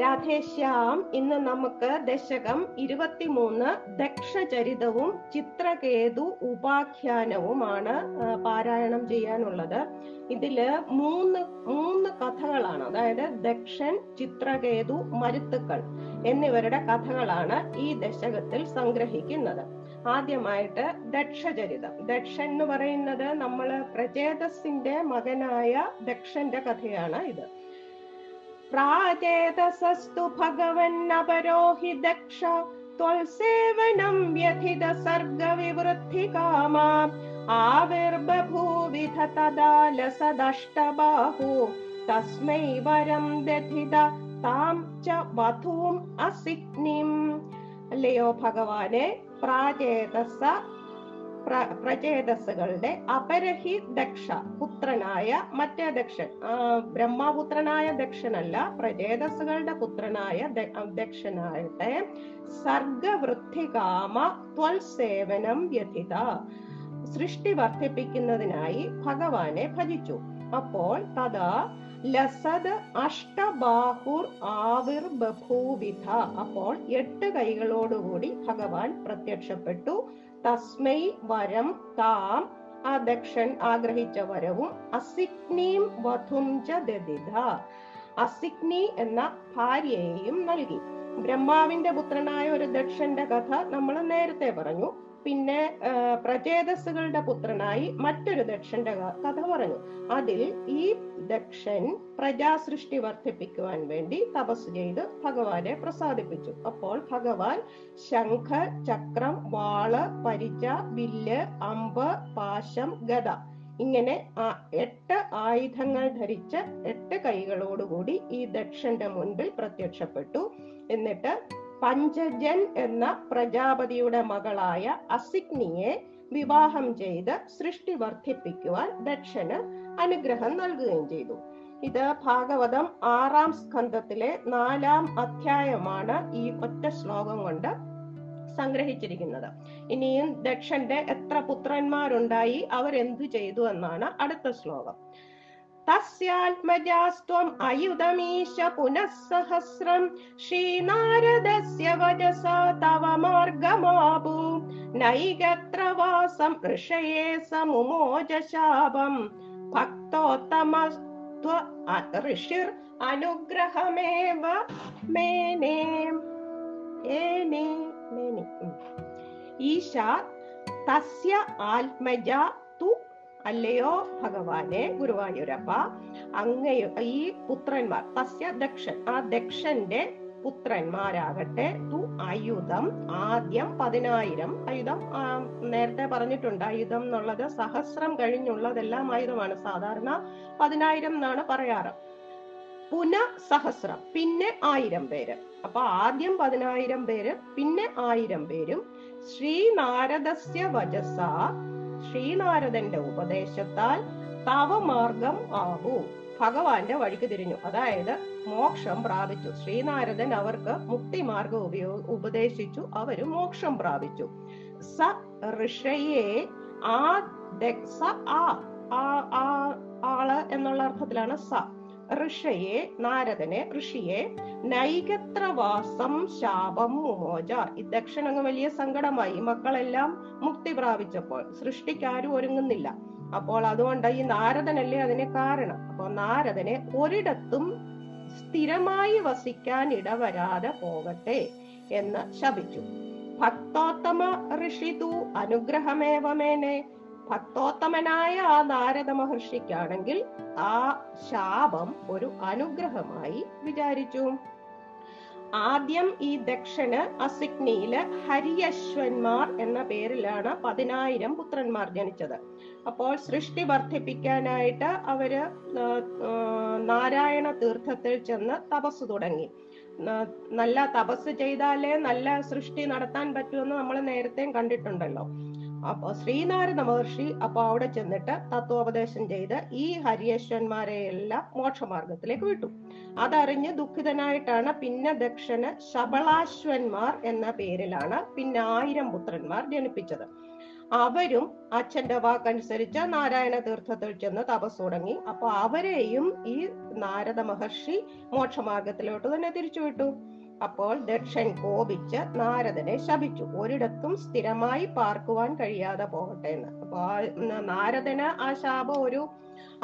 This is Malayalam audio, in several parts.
രാധേശ്യാം ഇന്ന് നമുക്ക് ദശകം ഇരുപത്തിമൂന്ന് ദക്ഷചരിതവും ചിത്രകേതു ഉപാഖ്യാനവുമാണ് പാരായണം ചെയ്യാനുള്ളത്. ഇതിൽ മൂന്ന് മൂന്ന് കഥകളാണ്. അതായത് ദക്ഷൻ ചിത്രകേതു മരുത്തുക്കൾ എന്നിവരുടെ കഥകളാണ് ഈ ദശകത്തിൽ സംഗ്രഹിക്കുന്നത്. ആദ്യമായിട്ട് ദക്ഷചരിതം. ദക്ഷൻ എന്ന് പറയുന്നത് നമ്മൾ പ്രചേതസിന്റെ മകനായ ദക്ഷന്റെ കഥയാണ് ഇത്. പ്രാചേതസസ്തു ഭഗവന്നപരോഹി ദക്ഷ ത്വൽസേവനം വ്യഥിത സർഗവിവൃദ്ധി കാമ ആവിർബഭൂവിധ തദാ ലസദഷ്ടബാഹു തസ്മൈ വരം ദധിത താം ച വധൂം അസിഗ്നിം അല്ലയോ ഭഗവാനെ പ്രാചേതസ പ്ര- പ്രചേതസ്സുകളുടെ അപരഹി ദക്ഷ പുത്രനായ മറ്റേ ദക്ഷൻ ബ്രഹ്മപുത്രനായ ദക്ഷനല്ല പ്രചേതസ്സുകളുടെ പുത്രനായ ദ- ദക്ഷനായിട്ട് സർഗവൃദ്ധി ത്വൽ സേവനം വ്യഥിത സൃഷ്ടി വർദ്ധിപ്പിക്കുന്നതിനായി ഭഗവാനെ ഭജിച്ചു. അപ്പോൾ തഥാ ലസത് അഷ്ടബാഹുർ ആവിർ അപ്പോൾ എട്ട് കൈകളോടുകൂടി ഭഗവാൻ പ്രത്യക്ഷപ്പെട്ടു. തസ്മൈ വരം താം ആ ദക്ഷൻ ആഗ്രഹിച്ച വരവും അസിഗ്നീം വധും ച അസിഗ്നി എന്ന ഭാര്യയെയും നൽകി. ബ്രഹ്മാവിന്റെ പുത്രനായ ഒരു ദക്ഷന്റെ കഥ നമ്മൾ നേരത്തെ പറഞ്ഞു. പിന്നെ പ്രചേതസ്സുകളുടെ പുത്രനായി മറ്റൊരു ദക്ഷന്റെ കഥ പറഞ്ഞു. അതിൽ ഈ ദക്ഷൻ പ്രജാസൃഷ്ടി വർദ്ധിപ്പിക്കുവാൻ വേണ്ടി തപസ് ചെയ്ത് ഭഗവാനെ പ്രസാദിപ്പിച്ചു. അപ്പോൾ ഭഗവാൻ ശംഖ ചക്രം വാൾ പരിച വില്ല് അമ്പ് പാശം ഗദ ഇങ്ങനെ എട്ട് ആയുധങ്ങൾ ധരിച്ച എട്ട് കൈകളോടുകൂടി ഈ ദക്ഷന്റെ മുൻപിൽ പ്രത്യക്ഷപ്പെട്ടു. എന്നിട്ട് പഞ്ചജൻ എന്ന പ്രജാപതിയുടെ മകളായ അസിഗ്നിയെ വിവാഹം ചെയ്ത് സൃഷ്ടി വർദ്ധിപ്പിക്കുവാൻ ദക്ഷന് അനുഗ്രഹം നൽകുകയും ചെയ്തു. ഇത് ഭാഗവതം ആറാം സ്കന്ധത്തിലെ നാലാം അധ്യായമാണ് ഈ ഒറ്റ ശ്ലോകം കൊണ്ട് സംഗ്രഹിച്ചിരിക്കുന്നത്. ഇനിയും ദക്ഷന്റെ എത്ര പുത്രന്മാരുണ്ടായി അവരെന്തു ചെയ്തു എന്നാണ് അടുത്ത ശ്ലോകം. तस्यात्मजास्त्वम् आयुधमीश पुनः सहस्रम् श्रीनारदस्य वजसा तव मार्गमापू नैकत्र वासं ऋषिर् अनुग्रहमेव। आत्मजा അല്ലയോ ഭഗവാനെ ഗുരുവായൂരപ്പ? അങ്ങയോ ഈ പുത്രന്മാർ തസ്യ ദക്ഷൻ ആ ദക്ഷന്റെ പുത്രന്മാരാകട്ടെ തു ആയുധം ആദ്യം പതിനായിരം ആയുധം നേരത്തെ പറഞ്ഞിട്ടുണ്ട് ആയുധം എന്നുള്ളത് സഹസ്രം കഴിഞ്ഞുള്ളതെല്ലാം ആയുധമാണ് സാധാരണ പതിനായിരം എന്നാണ് പറയാറ്. പുന സഹസ്രം പിന്നെ ആയിരം പേര്. അപ്പൊ ആദ്യം പതിനായിരം പേര് പിന്നെ ആയിരം പേരും. ശ്രീനാരദസ്യ വജസ ശ്രീനാരദന്റെ ഉപദേശത്താൽ തവമാർഗം ആകൂ ഭഗവാന്റെ വഴിക്ക് തിരിഞ്ഞു. അതായത് മോക്ഷം പ്രാപിച്ചു. ശ്രീനാരദൻ അവർക്ക് മുക്തി മാർഗം ഉപയോ ഉപദേശിച്ചു. അവർ മോക്ഷം പ്രാപിച്ചു. സ ഋഷയെ ആ ആ- ആൾ എന്നുള്ള അർത്ഥത്തിലാണ് സ. ഋഷയെ നാരദനെ ഋഷിയെ നൈകത്രവാസം ശാപം മുമോജ. ഈ ദക്ഷനങ്ങ് വലിയ സങ്കടമായി. മക്കളെല്ലാം മുക്തി പ്രാപിച്ചപ്പോൾ സൃഷ്ടിക്കാരും ഒരുങ്ങുന്നില്ല. അപ്പോൾ അതുകൊണ്ട് ഈ നാരദനല്ലേ അതിന് കാരണം? അപ്പൊ നാരദനെ ഒരിടത്തും സ്ഥിരമായി വസിക്കാൻ ഇടവരാതെ പോകട്ടെ എന്ന് ശപിച്ചു. ഭക്തോത്തമ ഋഷിതു അനുഗ്രഹമേവമേനെ. ഭക്തോത്തമനായ ആ നാരദ മഹർഷിക്കാണെങ്കിൽ ആ ശാപം ഒരു അനുഗ്രഹമായി വിചാരിച്ചു. ആദ്യം ഈ ദക്ഷന് അസിഗ്നിയിൽ ഹരിയശ്വന്മാർ എന്ന പേരിലാണ് പതിനായിരം പുത്രന്മാർ ജനിച്ചത്. അപ്പോൾ സൃഷ്ടി വർദ്ധിപ്പിക്കാനായിട്ട് അവർ നാരായണ തീർത്ഥത്തിൽ ചെന്ന് തപസ് തുടങ്ങി. നല്ല തപസ് ചെയ്താലേ നല്ല സൃഷ്ടി നടത്താൻ പറ്റുമെന്ന് നമ്മൾ നേരത്തെ കണ്ടിട്ടുണ്ടല്ലോ. അപ്പൊ ശ്രീനാരദ മഹർഷി അപ്പൊ അവിടെ ചെന്നിട്ട് തത്വോപദേശം ചെയ്ത് ഈ ഹരിയേശ്വന്മാരെ എല്ലാം മോക്ഷമാർഗത്തിലേക്ക് വിട്ടു. അതറിഞ്ഞ് ദുഃഖിതനായിട്ടാണ് പിന്നെ ദക്ഷന് ശബളാശ്വന്മാർ എന്ന പേരിലാണ് പിന്നെ ആയിരം പുത്രന്മാർ ജനിപ്പിച്ചത്. അവരും അച്ഛന്റെ വാക്കനുസരിച്ച് നാരായണ തീർത്ഥത്തിൽ ചെന്ന് തപസ് തുടങ്ങി അപ്പൊ അവരെയും ഈ നാരദ മഹർഷി മോക്ഷമാർഗത്തിലോട്ട് തന്നെ തിരിച്ചുവിട്ടു അപ്പോൾ ദക്ഷൻ കോപിച്ച് നാരദനെ ശപിച്ചു. ഒരിടത്തും സ്ഥിരമായി പാർക്കുവാൻ കഴിയാതെ പോകട്ടെ എന്ന്. അപ്പൊ നാരദന് ആ ശാപം ഒരു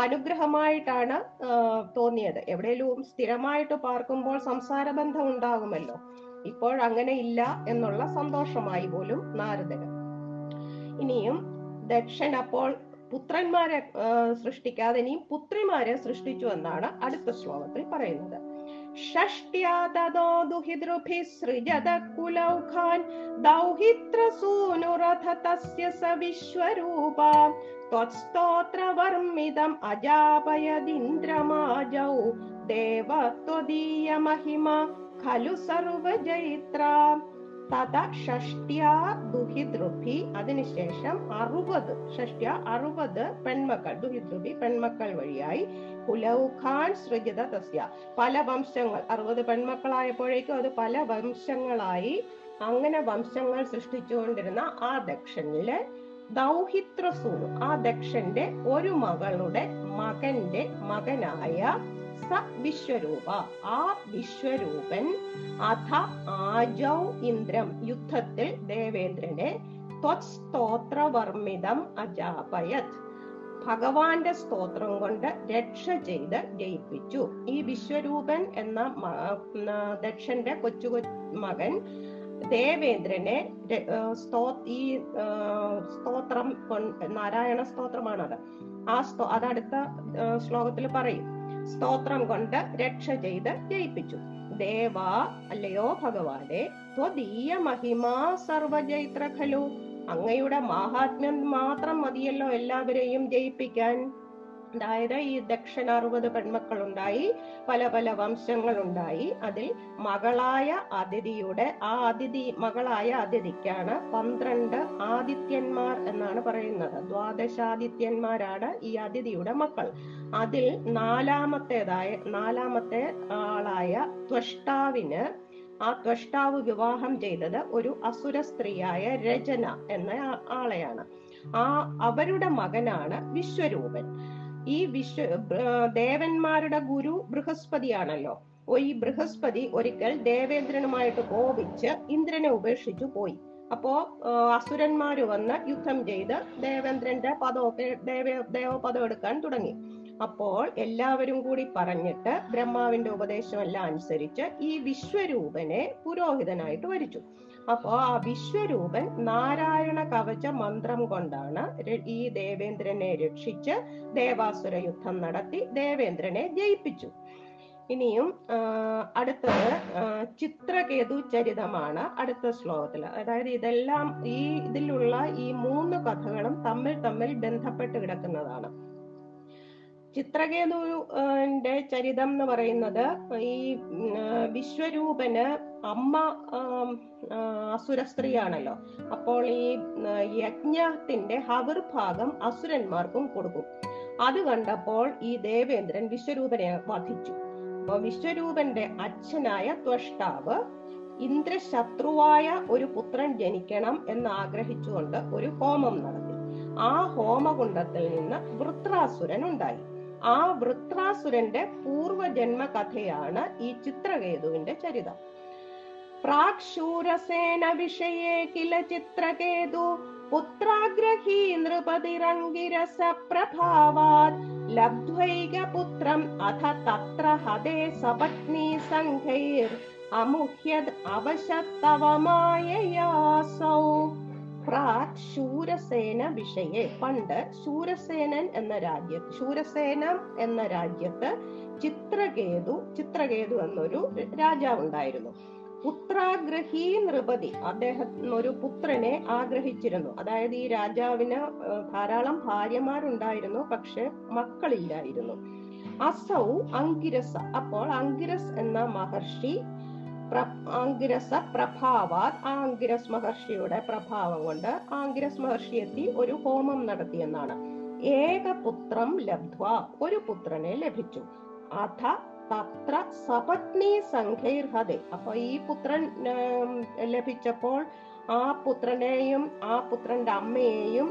അനുഗ്രഹമായിട്ടാണ് തോന്നിയത്. എവിടെയെങ്കിലും സ്ഥിരമായിട്ട് പാർക്കുമ്പോൾ സംസാര ബന്ധം ഉണ്ടാകുമല്ലോ. ഇപ്പോൾ അങ്ങനെ ഇല്ല എന്നുള്ള സന്തോഷമായി പോലും നാരദന്. ഇനിയും ദക്ഷൻ അപ്പോൾ പുത്രന്മാരെ സൃഷ്ടിക്കാതെ ഇനിയും പുത്രിമാരെ സൃഷ്ടിച്ചു എന്നാണ് അടുത്ത ശ്ലോകത്തിൽ പറയുന്നത്. षष्ट्या तदो दुहिदृभिः सृजत कुलौखान् दौहित्रसूनुरथ तस्य स विश्वरूपा त्वत्स्तोत्रवर्मिदम् अजापयदिन्द्रमाजौ देव त्वदीयमहिमा खलु सर्वजयित्रा ദുഹിദ്രുഭി. അതിനുശേഷം അറുപത് ഷഷ്ട്യ അറുപത് പെൺമക്കൾ. ദുഹിദ്രുഭി പെൺമക്കൾ വഴിയായി കുലൗഖാൻ സൃജിത തസ്യ. പല വംശങ്ങൾ അറുപത് പെൺമക്കളായപ്പോഴേക്കും അത് പല വംശങ്ങളായി അങ്ങനെ വംശങ്ങൾ സൃഷ്ടിച്ചുകൊണ്ടിരുന്ന ആ ദക്ഷനിലെ ദൗഹിത്രസൂനു ആ ദക്ഷന്റെ ഒരു മകളുടെ മകന്റെ മകനായ സ വിശ്വരൂപ ആ വിശ്വരൂപൻ അഥ ആജൗ ഇന്ദ്രം യുദ്ധത്തിൽ ദേവേന്ദ്രനെ സ്തോത്രവർമ്മിതം അജാപയത്. ഭഗവാന്റെ സ്തോത്രം കൊണ്ട് രക്ഷ ചെയ്ത് ജയിപ്പിച്ചു. ഈ വിശ്വരൂപൻ എന്ന ദക്ഷന്റെ കൊച്ചു മകൻ ദേവേന്ദ്രനെ ഈ സ്തോത്രം നാരായണ സ്തോത്രമാണത്. ആ സ്തോ അതടുത്ത ശ്ലോകത്തിൽ പറയും. സ്തോത്രം കൊണ്ട് രക്ഷ ചെയ്ത് ജയിപ്പിച്ചു. ദേവ അല്ലയോ ഭഗവാനെ ത്വദീയ മഹിമാ സർവജൈത്ര ഖലു അങ്ങയുടെ മാഹാത്മ്യം മാത്രം മതിയല്ലോ എല്ലാവരെയും ജയിപ്പിക്കാൻ. അതായത് ഈ ദക്ഷിണ അറുപത് പെൺമക്കളുണ്ടായി പല പല വംശങ്ങൾ ഉണ്ടായി അതിൽ മകളായ അതിഥിയുടെ ആ അതിഥി മകളായ അതിഥിക്കാണ് പന്ത്രണ്ട് ആദിത്യന്മാർ എന്നാണ് പറയുന്നത്. ദ്വാദശാദിത്യന്മാരാണ് ഈ അതിഥിയുടെ മക്കൾ. അതിൽ നാലാമത്തേതായ നാലാമത്തെ ആളായ ത്വഷ്ടാവിന് ആ ത്വഷ്ടാവ് വിവാഹം ചെയ്തത് ഒരു അസുര സ്ത്രീയായ രചന എന്ന ആളെയാണ്. ആ അവരുടെ മകനാണ് വിശ്വരൂപൻ. ഈ വിശ്വ ദേവന്മാരുടെ ഗുരു ബൃഹസ്പതിയാണല്ലോ. ഈ ബൃഹസ്പതി ഒരിക്കൽ ദേവേന്ദ്രനുമായിട്ട് കോപിച്ച് ഇന്ദ്രനെ ഉപേക്ഷിച്ചു പോയി. അപ്പോ അസുരന്മാര് വന്ന് യുദ്ധം ചെയ്ത് ദേവേന്ദ്രന്റെ പദമൊക്കെ ദേവ ദേവപദം എടുക്കാൻ തുടങ്ങി. അപ്പോൾ എല്ലാവരും കൂടി പറഞ്ഞിട്ട് ബ്രഹ്മാവിന്റെ ഉപദേശം എല്ലാം അനുസരിച്ച് ഈ വിശ്വരൂപനെ പുരോഹിതനായിട്ട് വരിച്ചു. അപ്പോ ആ വിശ്വരൂപൻ നാരായണ കവച മന്ത്രം കൊണ്ടാണ് ഈ ദേവേന്ദ്രനെ രക്ഷിച്ച് ദേവാസുര യുദ്ധം നടത്തി ദേവേന്ദ്രനെ ജയിപ്പിച്ചു. ഇനിയും അടുത്തത് ചിത്രകേതു ചരിതമാണ് അടുത്ത ശ്ലോകത്തിൽ അതായത് ഇതെല്ലാം ഈ ഇതിലുള്ള ഈ മൂന്ന് കഥകളും തമ്മിൽ തമ്മിൽ ബന്ധപ്പെട്ട് കിടക്കുന്നതാണ്. ചിത്രകേതുവിന്റെ ചരിതം എന്ന് പറയുന്നത് ഈ വിശ്വരൂപന് അമ്മ അസുര സ്ത്രീയാണല്ലോ അപ്പോൾ ഈ യജ്ഞത്തിന്റെ ഹവർ ഭാഗം അസുരന്മാർക്കും കൊടുക്കും. അത് കണ്ടപ്പോൾ ഈ ദേവേന്ദ്രൻ വിശ്വരൂപനെ വധിച്ചു. അപ്പൊ വിശ്വരൂപന്റെ അച്ഛനായ ത്വഷ്ടാവ് ഇന്ദ്രശത്രുവായ ഒരു പുത്രൻ ജനിക്കണം എന്ന് ആഗ്രഹിച്ചുകൊണ്ട് ഒരു ഹോമം നടത്തി. ആ ഹോമകുണ്ടത്തിൽ നിന്ന് വൃത്രാസുരൻ ഉണ്ടായി. ആ വൃത്രാസുരന്റെ പൂർവജന്മ കഥയാണ് ഈ ചിത്രകേതുവിന്റെ ചരിതം. പ്രാക്ഷൂരസേന വിഷയേ കില ചിത്രകേതു പുത്രാഗ്രഹീ നൃപതിരംഗിരസ പ്രഭാവാത് ലബ്ധ്വൈകപുത്രം അഥ തത്ര ഹതേ സപത്നീ സംഘൈർ അമുഹ്യത് അവശത്തവമായയാസൗ. പ്രാക് ശൂരസേന വിഷയെ. പണ്ട് ശൂരസേനൻ എന്ന രാജ്യ ശൂരസേന എന്ന രാജ്യത്ത് ചിത്രകേതു ചിത്രകേതു എന്നൊരു രാജാവുണ്ടായിരുന്നു. പുത്രാഗ്രഹീ നൃപതി. അദ്ദേഹം ഒരു പുത്രനെ ആഗ്രഹിച്ചിരുന്നു. അതായത് ഈ രാജാവിന് ധാരാളം ഭാര്യമാരുണ്ടായിരുന്നു പക്ഷെ മക്കളില്ലായിരുന്നു. അസൗ അങ്കിരസ. അപ്പോൾ അങ്കിരസ് എന്ന മഹർഷി ആംഗിരസ പ്രഭാവാത് ആംഗിരസ് മഹർഷിയുടെ പ്രഭാവം കൊണ്ട് ആംഗിരസ് മഹർഷി എത്തി ഒരു ഹോമം നടത്തിയെന്നാണ് ഏകപുത്രം ലബ്ധ്വ ഒരു പുത്രനെ ലഭിച്ചു. അഥ തത്ര സപത്നി സംഘൈർഹതെ. അപ്പൊ ഈ പുത്രൻ ലഭിച്ചപ്പോൾ ആ പുത്രനെയും ആ പുത്രന്റെ അമ്മയെയും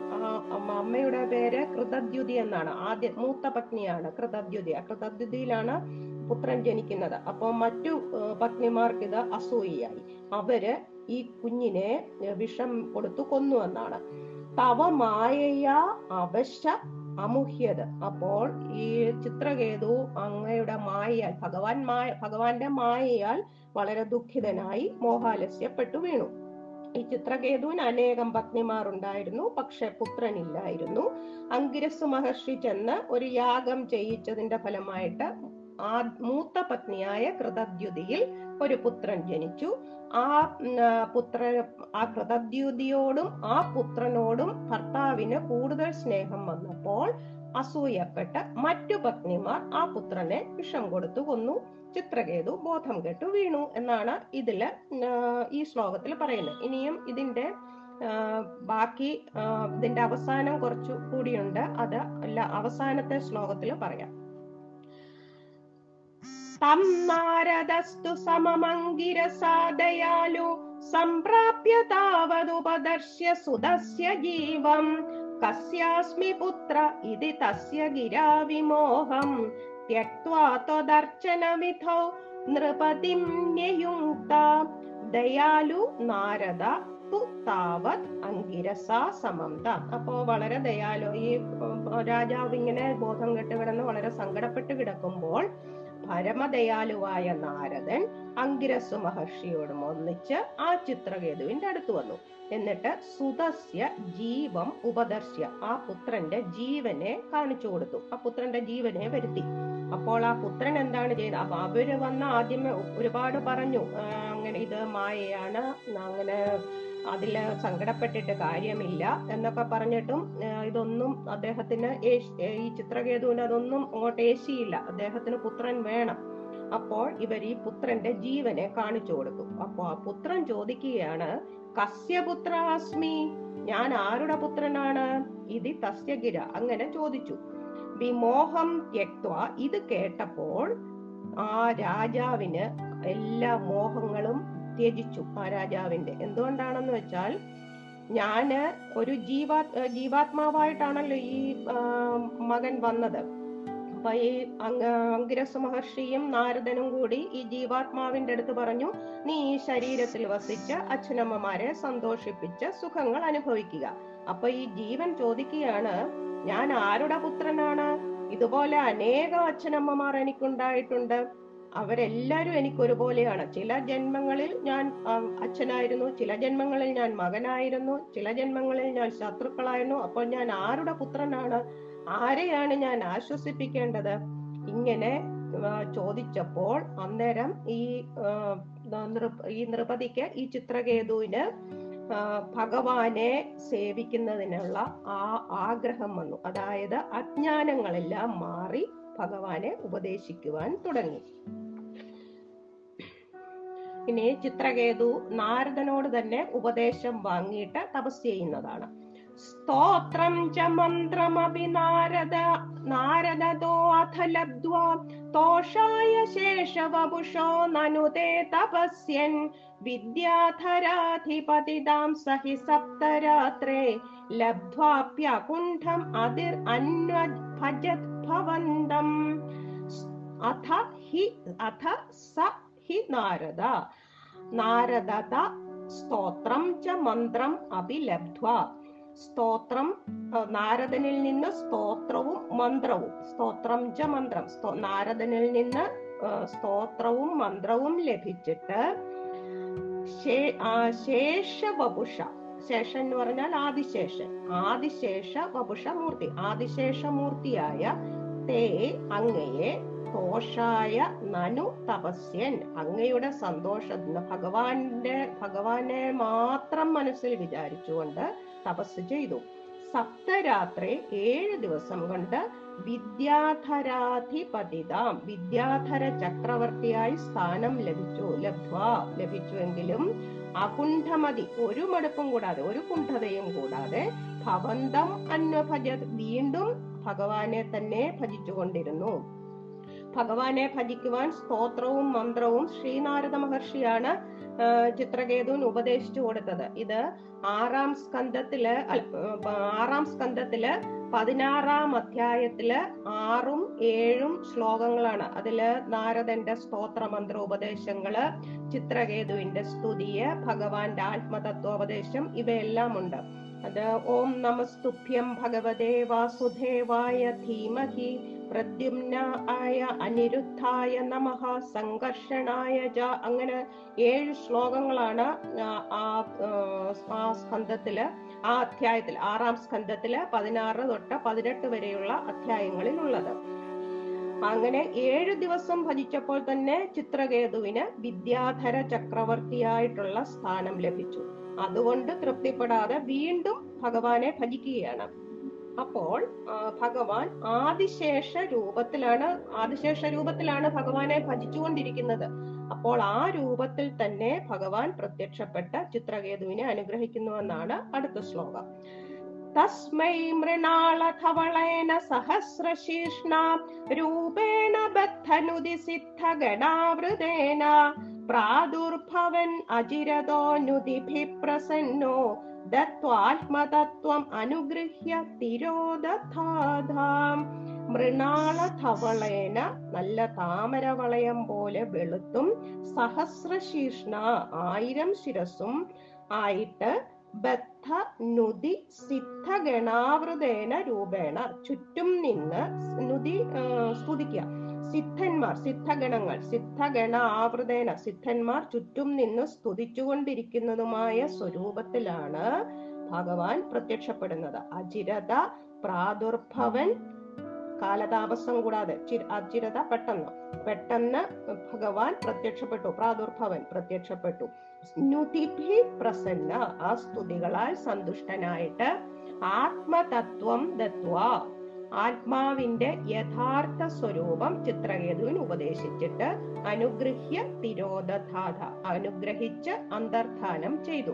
അമ്മയുടെ പേര് കൃതദ്യുതി എന്നാണ്. ആദ്യ മൂത്ത പത്നിയാണ് കൃതദ്യുതി. കൃതദ്യുതിയിലാണ് പുത്രൻ ജനിക്കുന്നത്. അപ്പൊ മറ്റു പത്നിമാർക്ക് ഇത് അസൂയയായി. അവർ ഈ കുഞ്ഞിനെ വിഷം കൊടുത്തു കൊന്നു എന്നാണ്. തവ മായയ അവശ അമുഹ്യത്. അപ്പോൾ ഈ ചിത്രകേതു അങ്ങയുടെ മായയാൽ ഭഗവാൻ മായ ഭഗവാന്റെ മായയാൽ വളരെ ദുഃഖിതനായി മോഹാലസ്യപ്പെട്ടു വീണു. ഈ ചിത്രകേതുവിന് അനേകം പത്നിമാർ ഉണ്ടായിരുന്നു പക്ഷെ പുത്രനില്ലായിരുന്നു. അങ്കിരസ് മഹർഷി ചെന്ന് ഒരു യാഗം ചെയ്യിച്ചതിന്റെ ഫലമായിട്ട് ആ മൂത്ത പത്നിയായ കൃതദ്യുതിയിൽ ഒരു പുത്രൻ ജനിച്ചു. ആ പുത്ര ആ കൃതദ്യുതിയോടും ആ പുത്രനോടും ഭർത്താവിന് കൂടുതൽ സ്നേഹം വന്നപ്പോൾ അസൂയപ്പെട്ട മറ്റു പത്നിമാർ ആ പുത്രനെ വിഷം കൊടുത്തു കൊന്നു. ചിത്രകേതു ബോധം കെട്ടു വീണു എന്നാണ് ഇതിൽ ഈ ശ്ലോകത്തിൽ പറയുന്നത്. ഇനിയും ഇതിന്റെ ബാക്കി ഇതിന്റെ അവസാനം കുറച്ചു കൂടിയുണ്ട്. അത് അവസാനത്തെ ശ്ലോകത്തിൽ പറയാം. തം നാരദസ്തു സമമംഗിരസാദയാലു സംപ്രാപ്യ താവതുപദർശ്യ സുതസ്യ ജീവം കസ്യാസ്മി പുത്ര ഇതി തസ്യ ഗിരാ വിമോഹം त्यक्त्वा त्वदर्चनविधौ നൃപതിം ന്യയുക്ത ദയാലു നാരദ തു താവത് അങ്കിരസ സമന്ത അപ്പോ വളരെ ദയാലു ഈ ഉം, രാജാവ് ഇങ്ങനെ ബോധം കെട്ട് കിടന്ന് വളരെ സങ്കടപ്പെട്ട് കിടക്കുമ്പോൾ പരമദയാലുവായ നാരദൻ അങ്കിരസ് മഹർഷിയോടും ഒന്നിച്ച് ആ ചിത്രകേതുവിന്റെ അടുത്ത് വന്നു. എന്നിട്ട് സുതസ്യ ജീവം ഉപദർശ്യ ആ പുത്രന്റെ ജീവനെ കാണിച്ചു കൊടുത്തു. ആ പുത്രന്റെ ജീവനെ വരുത്തി. അപ്പോൾ ആ പുത്രൻ എന്താണ് ചെയ്തത്? അപ്പൊ അവർ വന്ന ആദ്യമേ ഒരുപാട് പറഞ്ഞു അങ്ങനെ ഇത് മായയാണ് അങ്ങനെ അതിൽ സങ്കടപ്പെട്ടിട്ട് കാര്യമില്ല എന്നൊക്കെ പറഞ്ഞിട്ടും ഇതൊന്നും അദ്ദേഹത്തിന് ഈ ചിത്രകേതുവിന് അതൊന്നും അങ്ങോട്ട് ഏശിയില്ല. അദ്ദേഹത്തിന് പുത്രൻ വേണം. അപ്പോൾ ഇവർ ഈ പുത്രന്റെ ജീവനെ കാണിച്ചു കൊടുക്കും. അപ്പോൾ ആ പുത്രൻ ചോദിക്കുകയാണ് കസ്യപുത്രാസ്മി ഞാൻ ആരുടെ പുത്രനാണ്? ഇത് തസ്യഗിര അങ്ങനെ ചോദിച്ചു. വിമോഹം ത്യക്വ ഇത് കേട്ടപ്പോൾ ആ രാജാവിന് എല്ലാ മോഹങ്ങളും ത്യജിച്ചു ആ രാജാവിന്റെ എന്തുകൊണ്ടാണെന്ന് വെച്ചാൽ ഞാൻ ഒരു ജീവാ ജീവാത്മാവായിട്ടാണല്ലോ ഈ മകൻ വന്നത്. അപ്പൊ ഈ അങ് അങ്കിരസ് മഹർഷിയും നാരദനും കൂടി ഈ ജീവാത്മാവിന്റെ അടുത്ത് പറഞ്ഞു നീ ഈ ശരീരത്തിൽ വസിച്ച് അച്ഛനമ്മമാരെ സന്തോഷിപ്പിച്ച് സുഖങ്ങൾ അനുഭവിക്കുക. അപ്പൊ ഈ ജീവൻ ചോദിക്കുകയാണ് ഞാൻ ആരുടെ പുത്രനാണ്? ഇതുപോലെ അനേകം അച്ഛനമ്മമാർ എനിക്കുണ്ടായിട്ടുണ്ട്. അവരെല്ലാരും എനിക്ക് ഒരുപോലെയാണ് ചില ജന്മങ്ങളിൽ ഞാൻ അച്ഛനായിരുന്നു ചില ജന്മങ്ങളിൽ ഞാൻ മകനായിരുന്നു ചില ജന്മങ്ങളിൽ ഞാൻ ശത്രുക്കളായിരുന്നു. അപ്പോൾ ഞാൻ ആരുടെ പുത്രനാണ്? ആരെയാണ് ഞാൻ ആശ്വസിപ്പിക്കേണ്ടത്? ഇങ്ങനെ ചോദിച്ചപ്പോൾ അന്നേരം ഈ ഈ നൃപതിക്ക് ഈ ചിത്രകേതുവിന് ഭഗവാനെ സേവിക്കുന്നതിനുള്ള ആ ആഗ്രഹം വന്നു. അതായത് അജ്ഞാനങ്ങളെല്ലാം മാറി ഭഗവാനെ ഉപദേശിക്കുവാൻ തുടങ്ങി. ഇനി ചിത്രകേതു നാരദനോട് തന്നെ ഉപദേശം വാങ്ങിയിട്ട് തപസ് ചെയ്യുന്നതാണ്. സ്തോത്രം ച മന്ത്രമപി നാരദ നാരദോ അഥ ലബ്ധ്വാ തോഷായ ശേഷവപുഷോ നനുതേ തപസ്യൻ. വിദ്യാധരാധിപതിതാം സഹി സപ്തരാത്രേ ലബ്ധ്വാപ്യകുണ്ഠം അതിർ അന്വഭജത് ഭവന്തം. അഥ ഹി അഥ സ ഹി നാരദ നാരദത സ്തോത്രം ച മന്ത്രം അഭിലബ്ധ്വ സ്തോത്രം ആ, നാരദനിൽ നിന്ന് സ്തോത്രവും മന്ത്രവും സ്തോത്രം ച മന്ത്രം നാരദനിൽ നിന്ന് സ്തോത്രവും മന്ത്രവും ലഭിച്ചിട്ട് ശേഷ വപുഷ ശേഷൻ എന്ന് പറഞ്ഞാൽ ആദിശേഷൻ ആദിശേഷ വപുഷ മൂർത്തി ആദിശേഷ മൂർത്തിയായ തേ അങ്ങയെ ദോഷായ നനു തപസ്യൻ. അങ്ങയുടെ സന്തോഷ ഭഗവാന്റെ ഭഗവാനെ മാത്രം മനസ്സിൽ വിചാരിച്ചുകൊണ്ട് തപസ് ചെയ്തു. സപ്തരാത്രി ഏഴ് ദിവസം കൊണ്ട് വിദ്യാധരാധിപതിതാം. വിദ്യാധര ചക്രവർത്തിയായി സ്ഥാനം ലഭിച്ചു ലബ്ധ്വ ലഭിച്ചുവെങ്കിലും അകുണ്ഠമതി ഒരു മടുപ്പും കൂടാതെ ഒരു കുണ്ഠതയും കൂടാതെ ഭവന്തം അന്വഭജ വീണ്ടും ഭഗവാനെ തന്നെ ഭജിച്ചുകൊണ്ടിരുന്നു. ഭഗവാനെ ഭജിക്കുവാൻ സ്തോത്രവും മന്ത്രവും ശ്രീനാരദ മഹർഷിയാണ് ചിത്രകേതുവിന് ഉപദേശിച്ചു കൊടുത്തത്. ഇത് ആറാം സ്കന്ധത്തിൽ ആറാം സ്കന്ധത്തിൽ പതിനാറാം അധ്യായത്തിൽ ആറും ഏഴും ശ്ലോകങ്ങളാണ്. അതിൽ നാരദന്റെ സ്തോത്ര മന്ത്ര ഉപദേശങ്ങൾ ചിത്രകേതുവിന്റെ സ്തുതിയെ ഭഗവാന്റെ ആത്മതത്വോപദേശം ഇവയെല്ലാം ഉണ്ട് അത് ഓം നമസ്തുഭ്യം ഭഗവതേ വാസുദേവായ ധീമഹി പ്രദ്യുമ്ന ആയ അനിരുദ്ധായ നമഹ സംഘർഷണായ ജ അങ്ങനെ ഏഴ് ശ്ലോകങ്ങളാണ് ആ, സ്കന്ധത്തിൽ ആ അധ്യായത്തിൽ ആറാം സ്കന്ധത്തിൽ പതിനാറ് തൊട്ട് പതിനെട്ട് വരെയുള്ള അധ്യായങ്ങളിൽ ഉള്ളത് അങ്ങനെ ഏഴ് ദിവസം ഭജിച്ചപ്പോൾ തന്നെ ചിത്രകേതുവിന് വിദ്യാധര ചക്രവർത്തിയായിട്ടുള്ള സ്ഥാനം ലഭിച്ചു. അതുകൊണ്ട് തൃപ്തിപ്പെടാതെ വീണ്ടും ഭഗവാനെ ഭജിക്കുകയാണ്. അപ്പോൾ ഭഗവാൻ ആദിശേഷ രൂപത്തിലാണ് ആദിശേഷ രൂപത്തിലാണ് ഭഗവാനെ ഭജിച്ചുകൊണ്ടിരിക്കുന്നത്. അപ്പോൾ ആ രൂപത്തിൽ തന്നെ ഭഗവാൻ പ്രത്യക്ഷപ്പെട്ട ചിത്രകേതുവിനെ അനുഗ്രഹിക്കുന്നുവെന്നാണ് അടുത്ത ശ്ലോകം. തസ്മൈ മൃണാളധവളേന സഹസ്രശീർഷ്ണ രൂപേണ ബദ്ധനുതി സിദ്ധഗണാവൃതേന പ്രാദുർഭവൻ അജിരതോനുതിഭി പ്രസന്നോ ദത്വാത്മതത്വം അനുഗൃഹ്യ മൃണാള മൃണാളധവളേന നല്ല താമരവളയം പോലെ വെളുത്തും സഹസ്രശീഷ്ണ ആയിരം ശിരസും ആയിട്ട് ബദ്ധ നുതി സിദ്ധഗണാവൃതേന രൂപേണ ചുറ്റും നിന്ന് നുതി സ്തുതിക്കുക സിദ്ധന്മാർ സിദ്ധഗണങ്ങൾ സിദ്ധഗണ ആവൃതേന സിദ്ധന്മാർ ചുറ്റും നിന്ന് സ്തുതിച്ചുകൊണ്ടിരിക്കുന്നതുമായ സ്വരൂപത്തിലാണ് ഭഗവാൻ പ്രത്യക്ഷപ്പെടുന്നത്. അചിരത പ്രാദുർഭവൻ കാലതാമസം കൂടാതെ അചിരത പെട്ടെന്ന് പെട്ടെന്ന് ഭഗവാൻ പ്രത്യക്ഷപ്പെട്ടു പ്രാദുർഭവൻ പ്രത്യക്ഷപ്പെട്ടു. സ്നുതിഭി പ്രസന്ന ആ സ്തുതികളാൽ സന്തുഷ്ടനായിട്ട് ആത്മതത്വം ദത്വ ആത്മാവിന്റെ യഥാർത്ഥ സ്വരൂപം ചിത്രകേതുവിന് ഉപദേശിച്ചിട്ട് അനുഗ്രഹ്യ തിരോധാത അനുഗ്രഹിച്ച് അന്തർധാനം ചെയ്തു.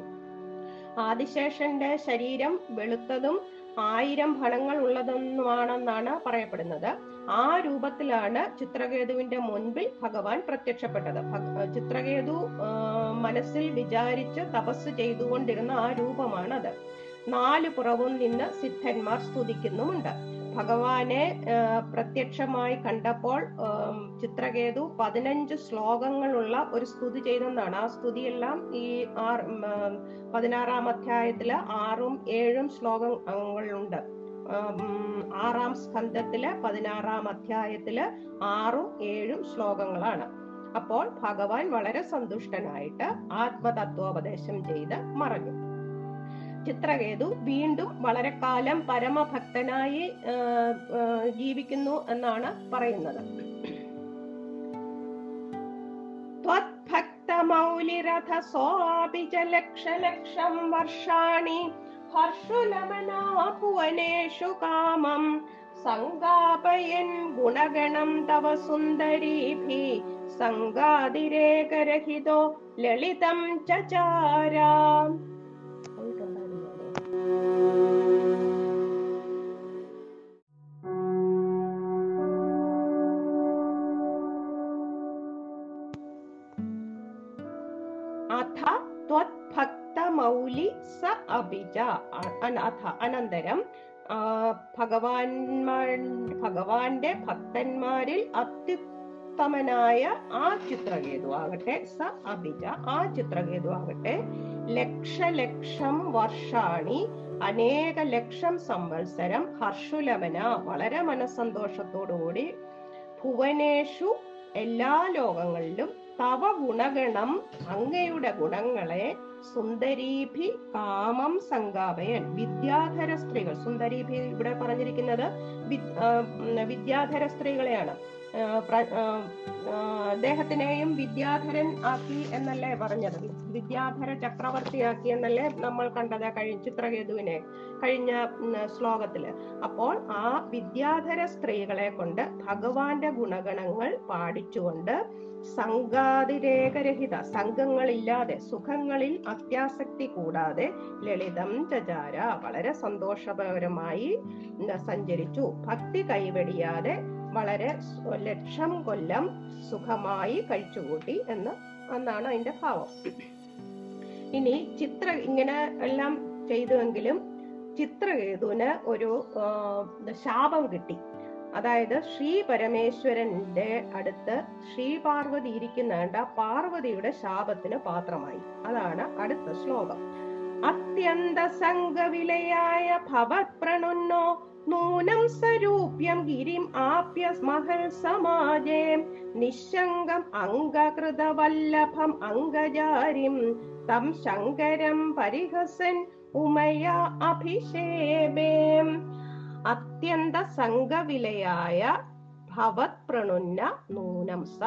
ആദിശേഷന്റെ ശരീരം വെളുത്തതും ആയിരം ഫലങ്ങൾ ഉള്ളതെന്നുമാണെന്നാണ് പറയപ്പെടുന്നത്. ആ രൂപത്തിലാണ് ചിത്രകേതുവിന്റെ മുൻപിൽ ഭഗവാൻ പ്രത്യക്ഷപ്പെട്ടത്. ചിത്രകേതു മനസ്സിൽ വിചാരിച്ച് തപസ് ചെയ്തുകൊണ്ടിരുന്ന ആ രൂപമാണത്. നാല് പുറവും നിന്ന് സിദ്ധന്മാർ സ്തുതിക്കുന്നുമുണ്ട്. ഭഗവാനെ പ്രത്യക്ഷമായി കണ്ടപ്പോൾ ചിത്രകേതു പതിനഞ്ച് ശ്ലോകങ്ങളുള്ള ഒരു സ്തുതി ചെയ്തെന്നാണ്. ആ സ്തുതിയെല്ലാം ഈ ആറ് ഉം, ആ, പതിനാറാം അധ്യായത്തിൽ ആറും ഏഴും ശ്ലോകങ്ങളുണ്ട്. ആറാം സ്കന്ധത്തിൽ പതിനാറാം അധ്യായത്തിൽ ആറും ഏഴും ശ്ലോകങ്ങളാണ്. അപ്പോൾ ഭഗവാൻ വളരെ സന്തുഷ്ടനായിട്ട് ആത്മതത്വോപദേശം ചെയ്ത് മറഞ്ഞു. ചിത്രകേതു വീണ്ടും വളരെ കാലം പരമഭക്തനായി ജീവിക്കുന്നു എന്നാണ് പറയുന്നത്. ത്വത്ഭക്തമൗലിരഥസോപിചലക്ഷലക്ഷം വർഷാണി ഹർഷുലമനാഭുവനേഷു കാമം സങ്കാപയൻ ഗുണഗണം തവ സുന്ദരീഭി സങ്കാതിരേകരഹിതോ ലളിതം ചചാരാം ത്വത്ഭക്തമൗലി സ അഭിജ അനാഥ അനന്തരം ഭഗവാൻമാർ ഭഗവാന്റെ ഭക്തന്മാരിൽ അത്യുത്തമനായ ആ ചിത്രകേതു ആകട്ടെ സ അഭിജ ആ ചിത്രകേതു ആകട്ടെ ലക്ഷലക്ഷം വർഷാണി അനേക ലക്ഷം സംവത്സരം ഹർഷുലമന വളരെ മനസ്സന്തോഷത്തോടുകൂടി ഭുവനേഷു എല്ലാ ലോകങ്ങളിലും തവ ഗുണഗണം അങ്ങയുടെ ഗുണങ്ങളെ സുന്ദരീഭി കാമം സങ്കാപയൻ വിദ്യാധര സ്ത്രീകൾ സുന്ദരീഭി ഇവിടെ പറഞ്ഞിരിക്കുന്നത് വിദ്യാധര സ്ത്രീകളെയാണ് അദ്ദേഹത്തിനെയും വിദ്യാധരൻ ആക്കി എന്നല്ലേ പറഞ്ഞത്? വിദ്യാധര ചക്രവർത്തിയാക്കി എന്നല്ലേ നമ്മൾ കണ്ടത് കഴിഞ്ഞ ചിത്രകേതുവിനെ കഴിഞ്ഞ ശ്ലോകത്തിൽ. അപ്പോൾ ആ വിദ്യാധര സ്ത്രീകളെ കൊണ്ട് ഭഗവാന്റെ ഗുണഗണങ്ങൾ പാടിച്ചുകൊണ്ട് സംഘാതിരേഖരഹിത സംഘങ്ങളില്ലാതെ സുഖങ്ങളിൽ അത്യാസക്തി കൂടാതെ ലളിതം ചചാര വളരെ സന്തോഷപരമായി സഞ്ചരിച്ചു. ഭക്തി കൈവെടിയാതെ വളരെ ലക്ഷം കൊല്ലം സുഖമായി കഴിച്ചുകൂട്ടി എന്ന് എന്നാണ് അതിന്റെ ഭാവം. ഇനി ചിത്ര ഇങ്ങനെ എല്ലാം ചെയ്തുവെങ്കിലും ചിത്രകേതുവിന് ഒരു ശാപം കിട്ടി. അതായത് ശ്രീ പരമേശ്വരന്റെ അടുത്ത് ശ്രീ പാർവതി ഇരിക്കുന്നുണ്ട് പാർവതിയുടെ ശാപത്തിന് പാത്രമായി. അതാണ് അടുത്ത ശ്ലോകം. അത്യന്ത സംഘവിലയായ ഭവത്പ്രണുന്നോ നൂനം സ്വരൂപ്യം ഗിരിം ആപ്യ മഹൽ സമാജേ. നിശങ്കം അംഗകൃതവല്ലഭം അംഗജാരിം തം ശങ്കരം പരിഹസൻ ഉമയ അഭിഷേപേ അത്യന്ത സംഘവിലയായ ഭവത് പ്രണുന്ന നൂനം സ.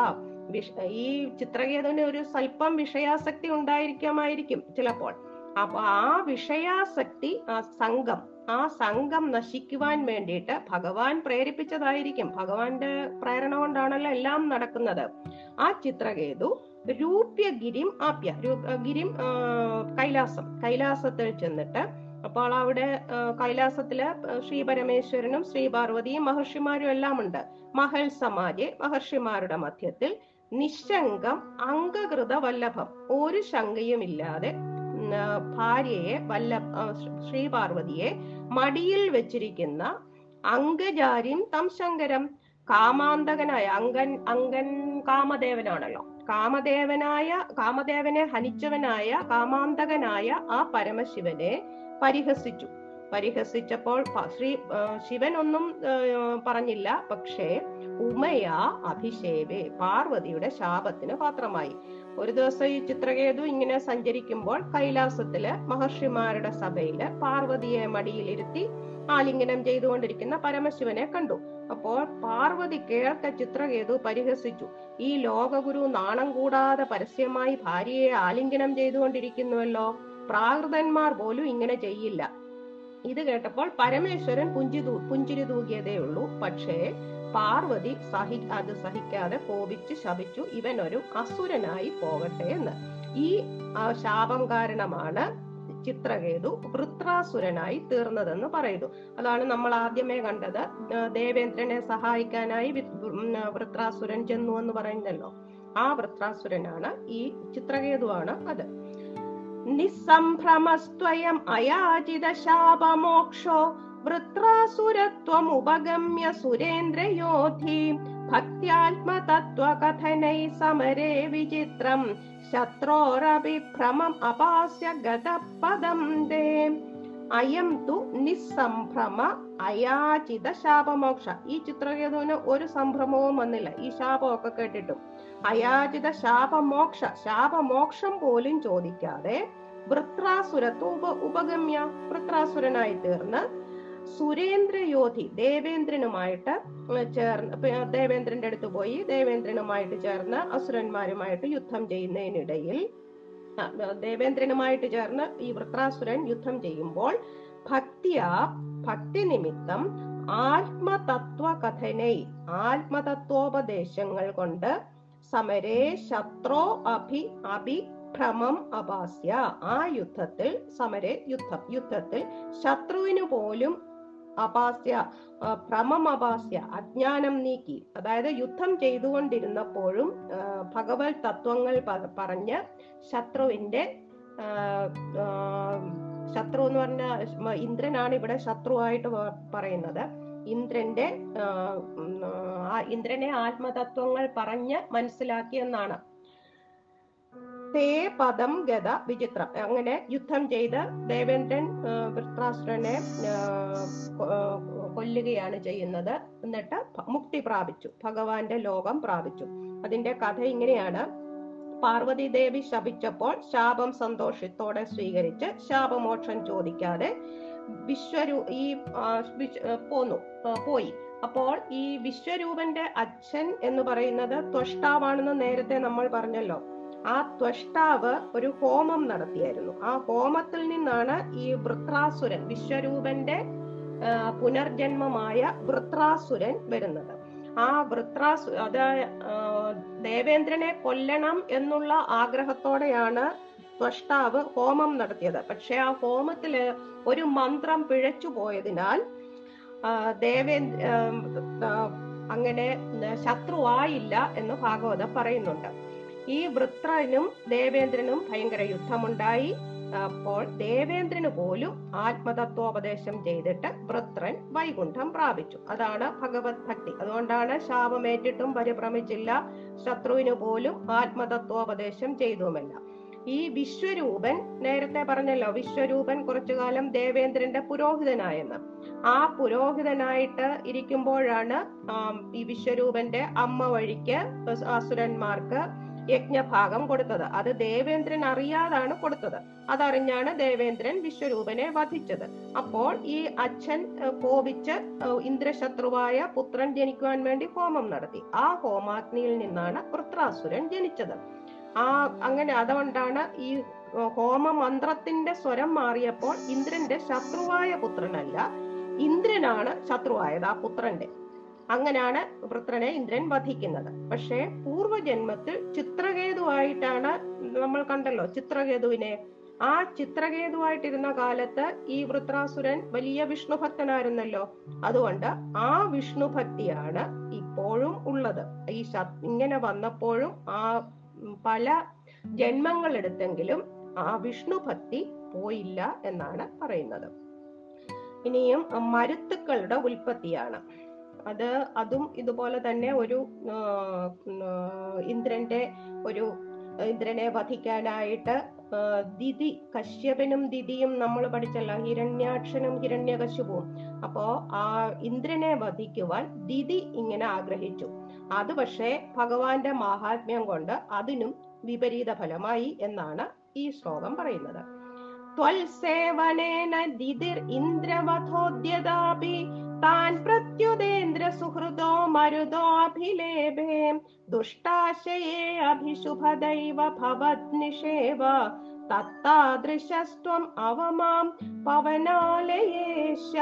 ഈ ചിത്രകേതുവിന് ഒരു സ്വല്പം വിഷയാസക്തി ഉണ്ടായിരിക്കാമായിരിക്കും ചിലപ്പോൾ. അപ്പൊ ആ വിഷയാസക്തി ആ സംഘം ആ സംഘം നശിക്കുവാൻ വേണ്ടിയിട്ട് ഭഗവാൻ പ്രേരിപ്പിച്ചതായിരിക്കും. ഭഗവാന്റെ പ്രേരണ കൊണ്ടാണല്ലോ എല്ലാം നടക്കുന്നത്. ആ ചിത്രകേതു രൂപ്യഗിരിം ആപ്യ ഗിരിം കൈലാസം കൈലാസത്തിൽ ചെന്നിട്ട് അപ്പോൾ അവിടെ കൈലാസത്തിൽ ശ്രീ പരമേശ്വരനും ശ്രീ പാർവതിയും മഹർഷിമാരും എല്ലാം ഉണ്ട്. മഹൽ സമാജെ മഹർഷിമാരുടെ മധ്യത്തിൽ നിശങ്കം അംഗകൃത വല്ലഭം. ഒരു ശങ്കയുമില്ലാതെ ഭാര്യയെ വല്ല ശ്രീപാർവതിയെ ശ്രീ മടിയിൽ വെച്ചിരിക്കുന്ന അങ്കജാരിൻ തം ശങ്കരം കാമാന്തകനായ അങ്കൻ അങ്കൻ കാമദേവനാണല്ലോ. കാമദേവനായ കാമദേവനെ ഹനിച്ചവനായ കാമാന്തകനായ ആ പരമശിവനെ പരിഹസിച്ചു. പരിഹസിച്ചപ്പോൾ ശ്രീ ശിവൻ ഒന്നും പറഞ്ഞില്ല. പക്ഷേ ഉമയ അഭിഷേവേ പാർവതിയുടെ ശാപത്തിന് പാത്രമായി. ഒരു ദിവസം ഈ ചിത്രകേതു ഇങ്ങനെ സഞ്ചരിക്കുമ്പോൾ കൈലാസത്തിൽ മഹർഷിമാരുടെ സഭയിൽ പാർവതിയെ മടിയിലിരുത്തി ആലിംഗനം ചെയ്തുകൊണ്ടിരിക്കുന്ന പരമശിവനെ കണ്ടു. അപ്പോൾ പാർവതി കേൾക്ക ചിത്രകേതു പരിഹസിച്ചു. ഈ ലോകഗുരു നാണം കൂടാതെ പരസ്യമായി ഭാര്യയെ ആലിംഗനം ചെയ്തുകൊണ്ടിരിക്കുന്നുവല്ലോ. പ്രാകൃതന്മാർ പോലും ഇങ്ങനെ ചെയ്യില്ല. ഇത് കേട്ടപ്പോൾ പരമേശ്വരൻ പുഞ്ചി തൂ പുഞ്ചിരി തൂകിയതേ ഉള്ളൂ. പക്ഷേ പാർവതി സഹി അത് സഹിക്കാതെ കോപിച്ച് ശപിച്ചു. ഒരു അസുരനായി പോകട്ടെ എന്ന്. ഈ ശാപം കാരണമാണ് ചിത്രകേതു വൃത്രാസുരനായി തീർന്നതെന്ന് പറയുന്നു. അതാണ് നമ്മൾ ആദ്യമേ കണ്ടത്. ദേവേന്ദ്രനെ സഹായിക്കാനായി വൃത്രാസുരൻ ചെന്നു എന്ന് പറയുന്നല്ലോ. ആ വൃത്രാസുരനാണ് ഈ ചിത്രകേതുവാണ് അത്. നിസ്സംഭ്രമസ്ത്വയം അയാചിത ശാപമോക്ഷോ വൃത്രാസുരത്വമുപഗമ്യ സുരേന്ദ്രയോധി. ഭക്ത്യാത്മതത്വകഥനൈ സമരേ വിചിത്രം. ശത്രോരപി ഭ്രമം അപാസ്യ ഗതപദം ദേ. അയം തു നിസ്സംഭ്രമ അയാചിത ശാപമോക്ഷ. ഈ ചിത്രകേതുവിന് ഒരു സംഭ്രമവും വന്നില്ല. ഈ ശാപമൊക്കെ കേട്ടിട്ടും. അയാചിത ശാപമോക്ഷ. ശാപമോക്ഷം പോലും ചോദിക്കാതെ വൃത്രാസുരത്വ ഉപ ഉപഗമ്യ വൃത്രാസുരനായി തീർന്ന് സുരേന്ദ്രയോധി ദേവേന്ദ്രനുമായിട്ട് ചേർന്ന് ദേവേന്ദ്രന്റെ അടുത്ത് പോയി. ദേവേന്ദ്രനുമായിട്ട് ചേർന്ന് അസുരന്മാരുമായിട്ട് യുദ്ധം ചെയ്യുന്നതിനിടയിൽ ദേവേന്ദ്രനുമായിട്ട് ചേർന്ന് ഈ വൃത്രാസുരൻ യുദ്ധം ചെയ്യുമ്പോൾ ഭക്തിയ ഭക്തി നിമിത്തം ആത്മതത്വ കഥനൈ ആത്മതത്വോപദേശങ്ങൾ കൊണ്ട് സമരേ ശത്രോ അഭി അഭിഭ്രമം അപാസ്യ. ആ യുദ്ധത്തിൽ സമരേ യുദ്ധം യുദ്ധത്തിൽ ശത്രുവിനു പോലും അപാസ്യ ഭ്രമം അപാസ്യ അജ്ഞാനം നീക്കി. അതായത് യുദ്ധം ചെയ്തുകൊണ്ടിരുന്നപ്പോഴും ഭഗവത് തത്വങ്ങൾ പറഞ്ഞ് ശത്രുവിന്റെ ശത്രു എന്ന് പറഞ്ഞ ഇന്ദ്രനാണ് ഇവിടെ ശത്രുവായിട്ട് പറയുന്നത്. ഇന്ദ്രന്റെ ഇന്ദ്രനെ ആത്മതത്വങ്ങൾ പറഞ്ഞ് മനസ്സിലാക്കിയെന്നാണ് തേ പദം ഗത വിചിത്രം. അങ്ങനെ യുദ്ധം ചെയ്ത് ദേവേന്ദ്രൻ വൃത്രാസുരനെ കൊല്ലുകയാണ് ചെയ്യുന്നത്. എന്നിട്ട് മുക്തി പ്രാപിച്ചു. ഭഗവാന്റെ ലോകം പ്രാപിച്ചു. അതിന്റെ കഥ ഇങ്ങനെയാണ്. പാർവതി ദേവി ശപിച്ചപ്പോൾ ശാപം സന്തോഷത്തോടെ സ്വീകരിച്ച് ശാപമോക്ഷം ചോദിക്കാതെ വിശ്വരൂ ഈ പോന്നു പോയി. അപ്പോൾ ഈ വിശ്വരൂപന്റെ അച്ഛൻ എന്ന് പറയുന്നത് ത്വഷ്ടാവാണെന്ന് നേരത്തെ നമ്മൾ പറഞ്ഞല്ലോ. ആ ത്വഷ്ടാവ് ഒരു ഹോമം നടത്തിയായിരുന്നു. ആ ഹോമത്തിൽ നിന്നാണ് ഈ വൃത്രാസുരൻ വിശ്വരൂപന്റെ പുനർജന്മമായ വൃത്രാസുരൻ വരുന്നത്. ആ വൃത്രാസു അത് ദേവേന്ദ്രനെ കൊല്ലണം എന്നുള്ള ആഗ്രഹത്തോടെയാണ് ത്വഷ്ടാവ് ഹോമം നടത്തിയത്. പക്ഷെ ആ ഹോമത്തിൽ ഒരു മന്ത്രം പിഴച്ചു പോയതിനാൽ ദേവേന്ദ്ര അങ്ങനെ ശത്രുവായില്ല എന്ന് ഭാഗവതം പറയുന്നുണ്ട്. ഈ വൃത്രനും ദേവേന്ദ്രനും ഭയങ്കര യുദ്ധമുണ്ടായി. അപ്പോൾ ദേവേന്ദ്രന് പോലും ആത്മതത്വോപദേശം ചെയ്തിട്ട് വൃത്രൻ വൈകുണ്ഠം പ്രാപിച്ചു. അതാണ് ഭഗവത് ഭക്തി. അതുകൊണ്ടാണ് ശാപമേറ്റിട്ടും പരിഭ്രമിച്ചില്ല. ശത്രുവിന് പോലും ആത്മതത്വോപദേശം ചെയ്തുമല്ല ഈ വിശ്വരൂപൻ നേരത്തെ പറഞ്ഞല്ലോ വിശ്വരൂപൻ കുറച്ചു കാലം ദേവേന്ദ്രന്റെ പുരോഹിതനായെന്ന്. ആ പുരോഹിതനായിട്ട് ഇരിക്കുമ്പോഴാണ് ഈ വിശ്വരൂപന്റെ അമ്മ വഴിക്ക് അസുരന്മാർക്ക് യജ്ഞഭാഗം കൊടുത്തത്. അത് ദേവേന്ദ്രൻ അറിയാതാണ് കൊടുത്തത്. അതറിഞ്ഞാണ് ദേവേന്ദ്രൻ വിശ്വരൂപനെ വധിച്ചത്. അപ്പോൾ ഈ അച്ഛൻ കോപിച്ച് ഇന്ദ്രശത്രുവായ പുത്രൻ ജനിക്കുവാൻ വേണ്ടി ഹോമം നടത്തി. ആ ഹോമാഗ്നിയിൽ നിന്നാണ് വൃത്രാസുരൻ ജനിച്ചത്. ആ അങ്ങനെ അതുകൊണ്ടാണ് ഈ ഹോമ മന്ത്രത്തിന്റെ സ്വരം മാറിയപ്പോൾ ഇന്ദ്രന്റെ ശത്രുവായ പുത്രനല്ല ഇന്ദ്രനാണ് ശത്രുവായത് ആ പുത്രന്റെ. അങ്ങനെയാണ് വൃത്രനെ ഇന്ദ്രൻ വധിക്കുന്നത്. പക്ഷേ പൂർവജന്മത്തിൽ ചിത്രകേതുവായിട്ടാണ് നമ്മൾ കണ്ടല്ലോ ചിത്രകേതുവിനെ. ആ ചിത്രകേതുവായിട്ടിരുന്ന കാലത്ത് ഈ വൃത്രാസുരൻ വലിയ വിഷ്ണു ഭക്തനായിരുന്നല്ലോ അതുകൊണ്ട് ആ വിഷ്ണു ഭക്തിയാണ് ഇപ്പോഴും ഉള്ളത്. ഈ ഇങ്ങനെ വന്നപ്പോഴും ആ പല ജന്മങ്ങൾ എടുത്തെങ്കിലും ആ വിഷ്ണു ഭക്തി പോയില്ല എന്നാണ് പറയുന്നത്. ഇനിയും മരുത്തുക്കളുടെ ഉൽപ്പത്തിയാണ്. അത് അതും ഇതുപോലെ തന്നെ ഒരു ഇന്ദ്രന്റെ ഒരു ഇന്ദ്രനെ വധിക്കാനായിട്ട് ദിതി കശ്യപനും ദിതിയും നമ്മൾ പഠിച്ചല്ലോ ഹിരണ്യാക്ഷനും ഹിരണ്യകശുപുവും അപ്പോ ആ ഇന്ദ്രനെ വധിക്കുവാൻ ദിതി ഇങ്ങനെ ആഗ്രഹിച്ചു. അത് പക്ഷേ ഭഗവാന്റെ മഹാത്മ്യം കൊണ്ട് അതിനും വിപരീത ഫലമായി എന്നാണ് ഈ ശ്ലോകം പറയുന്നത്. ത്വൽ സേവനേന ദിതിർ ഇന്ദ്രവധോദ്യതാപി ुदेन्द्र सुहृदो मरुदोऽभिलेभे। दुष्टाशये अभिशुभदैव भवद्निषेव तत्तादृशस्त्वम् अवमां पवनालये श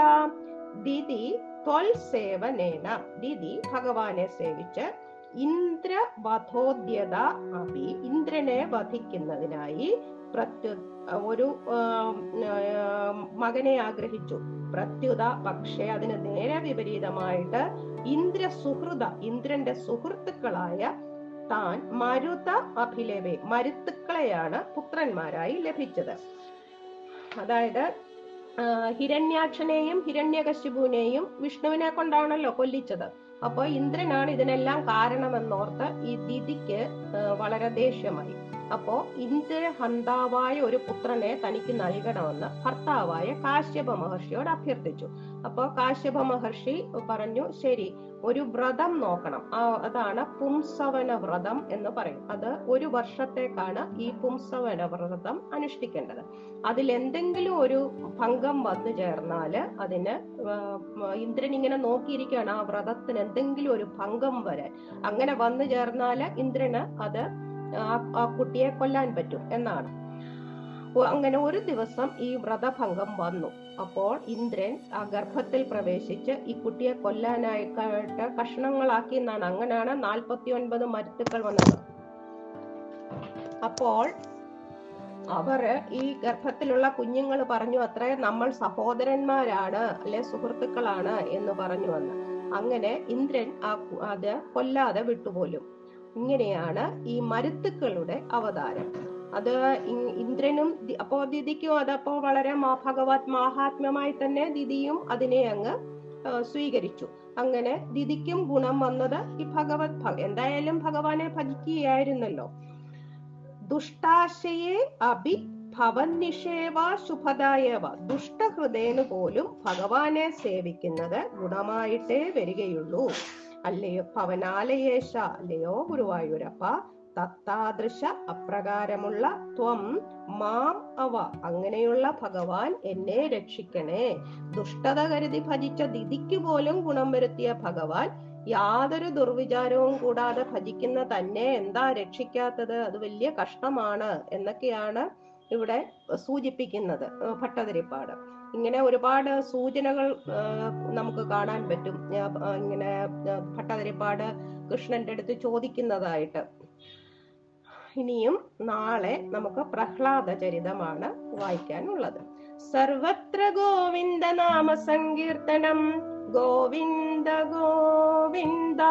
दिदि त्वल्सेवनेन। दिदि भगवाने सेविच। സേവിച്ച് ഇന്ദ്രവധോദ്യത അഭി ഇന്ദ്രനെ വധിക്കുന്നതിനായി പ്രത്യു ഒരു മകനെ ആഗ്രഹിച്ചു. പ്രത്യുത പക്ഷേ അതിന് നേരെ വിപരീതമായിട്ട് ഇന്ദ്ര സുഹൃത ഇന്ദ്രന്റെ സുഹൃത്തുക്കളായ താൻ മരുത അഭിലേവേ മരുത്തുക്കളെയാണ് പുത്രന്മാരായി ലഭിച്ചത്. അതായത് ഹിരണ്യാക്ഷനെയും ഹിരണ്യകശിപുവിനെയും വിഷ്ണുവിനെ കൊണ്ടാണല്ലോ കൊല്ലിച്ചത്. അപ്പൊ ഇന്ദ്രനാണ് ഇതിനെല്ലാം കാരണമെന്നോർത്ത് ഈ ദിതിക്ക് വളരെ ദേഷ്യമായി. അപ്പോ ഇന്ദ്രഹന്താവായ ഒരു പുത്രനെ തനിക്ക് നൽകണമെന്ന് ഭർത്താവായ കാശ്യപ മഹർഷിയോട് അഭ്യർത്ഥിച്ചു. അപ്പോ കാശ്യപ മഹർഷി പറഞ്ഞു ശരി ഒരു വ്രതം നോക്കണം. അതാണ് പുംസവന വ്രതം എന്ന് പറയും. അത് ഒരു വർഷത്തേക്കാണ് ഈ പുംസവന വ്രതം അനുഷ്ഠിക്കേണ്ടത്. അതിൽ എന്തെങ്കിലും ഒരു ഭംഗം വന്നു ചേർന്നാൽ അതിന് ഇന്ദ്രൻ ഇങ്ങനെ നോക്കിയിരിക്കുകയാണ് ആ വ്രതത്തിന് എന്തെങ്കിലും ഒരു ഭംഗം വരാൻ. അങ്ങനെ വന്നു ചേർന്നാൽ ഇന്ദ്രന് അത് ആ കുട്ടിയെ കൊല്ലാൻ പറ്റും എന്നാണ്. അങ്ങനെ ഒരു ദിവസം ഈ വ്രതഭംഗം വന്നു. അപ്പോൾ ഇന്ദ്രൻ ആ ഗർഭത്തിൽ പ്രവേശിച്ച് ഈ കുട്ടിയെ കൊല്ലാനായിട്ട് കഷ്ണങ്ങളാക്കി എന്നാണ്. അങ്ങനെയാണ് നാൽപ്പത്തി ഒൻപത് മരുത്തുക്കൾ വന്നത്. അപ്പോൾ അവർ ഈ ഗർഭത്തിലുള്ള കുഞ്ഞുങ്ങൾ പറഞ്ഞു അത്രേ നമ്മൾ സഹോദരന്മാരാണ് അല്ലെ സുഹൃത്തുക്കളാണ് എന്ന് പറഞ്ഞു വന്ന്. അങ്ങനെ ഇന്ദ്രൻ ആ അത് കൊല്ലാതെ വിട്ടുപോലും. ഇങ്ങനെയാണ് ഈ മരുത്തുക്കളുടെ അവതാരം. അത് ഇന്ദ്രനും അപ്പോ ദിദിക്കും അതപ്പോ വളരെ ഭഗവത് മാഹാത്മ്യമായി തന്നെ ദിദിയും അതിനെ അങ്ങ് സ്വീകരിച്ചു. അങ്ങനെ ദിദിക്കും ഗുണം വന്നത് ഈ ഭഗവത് എന്തായാലും ഭഗവാനെ ഭജിക്കുകയായിരുന്നല്ലോ. ദുഷ്ടാശയെ അഭി ഭവന്നിഷേവ ശുഭദായവ ദുഷ്ടഹൃദയന് പോലും ഭഗവാനെ സേവിക്കുന്നത് ഗുണമായിട്ടേ വരികയുള്ളൂ. അല്ലയോ ഭവനാലയേശ അല്ലയോ ഗുരുവായൂരപ്പ? തത്താദൃശ അപ്രകാരമുള്ള ത്വം മാം അവ അങ്ങനെയുള്ള ഭഗവാൻ എന്നെ രക്ഷിക്കണേ. ദുഷ്ടത കരുതി ഭജിച്ച ദിതിക്ക് പോലും ഗുണം വരുത്തിയ ഭഗവാൻ യാതൊരു ദുർവിചാരവും കൂടാതെ ഭജിക്കുന്ന തന്നെ എന്താ രക്ഷിക്കാത്തത്? അത് വലിയ കഷ്ടമാണ് എന്നൊക്കെയാണ് ഇവിടെ സൂചിപ്പിക്കുന്നത് ഭട്ടതിരിപ്പാട്. ഇങ്ങനെ ഒരുപാട് സൂചനകൾ നമുക്ക് കാണാൻ പറ്റും. ഇങ്ങനെ ഭട്ടതിരിപ്പാട് കൃഷ്ണന്റെ അടുത്ത് ചോദിക്കുന്നതായിട്ട്. ഇനിയും നാളെ നമുക്ക് പ്രഹ്ലാദ ചരിതമാണ് വായിക്കാനുള്ളത്. സർവത്ര ഗോവിന്ദ നാമ സങ്കീർത്തനം. ഗോവിന്ദ ഗോവിന്ദ.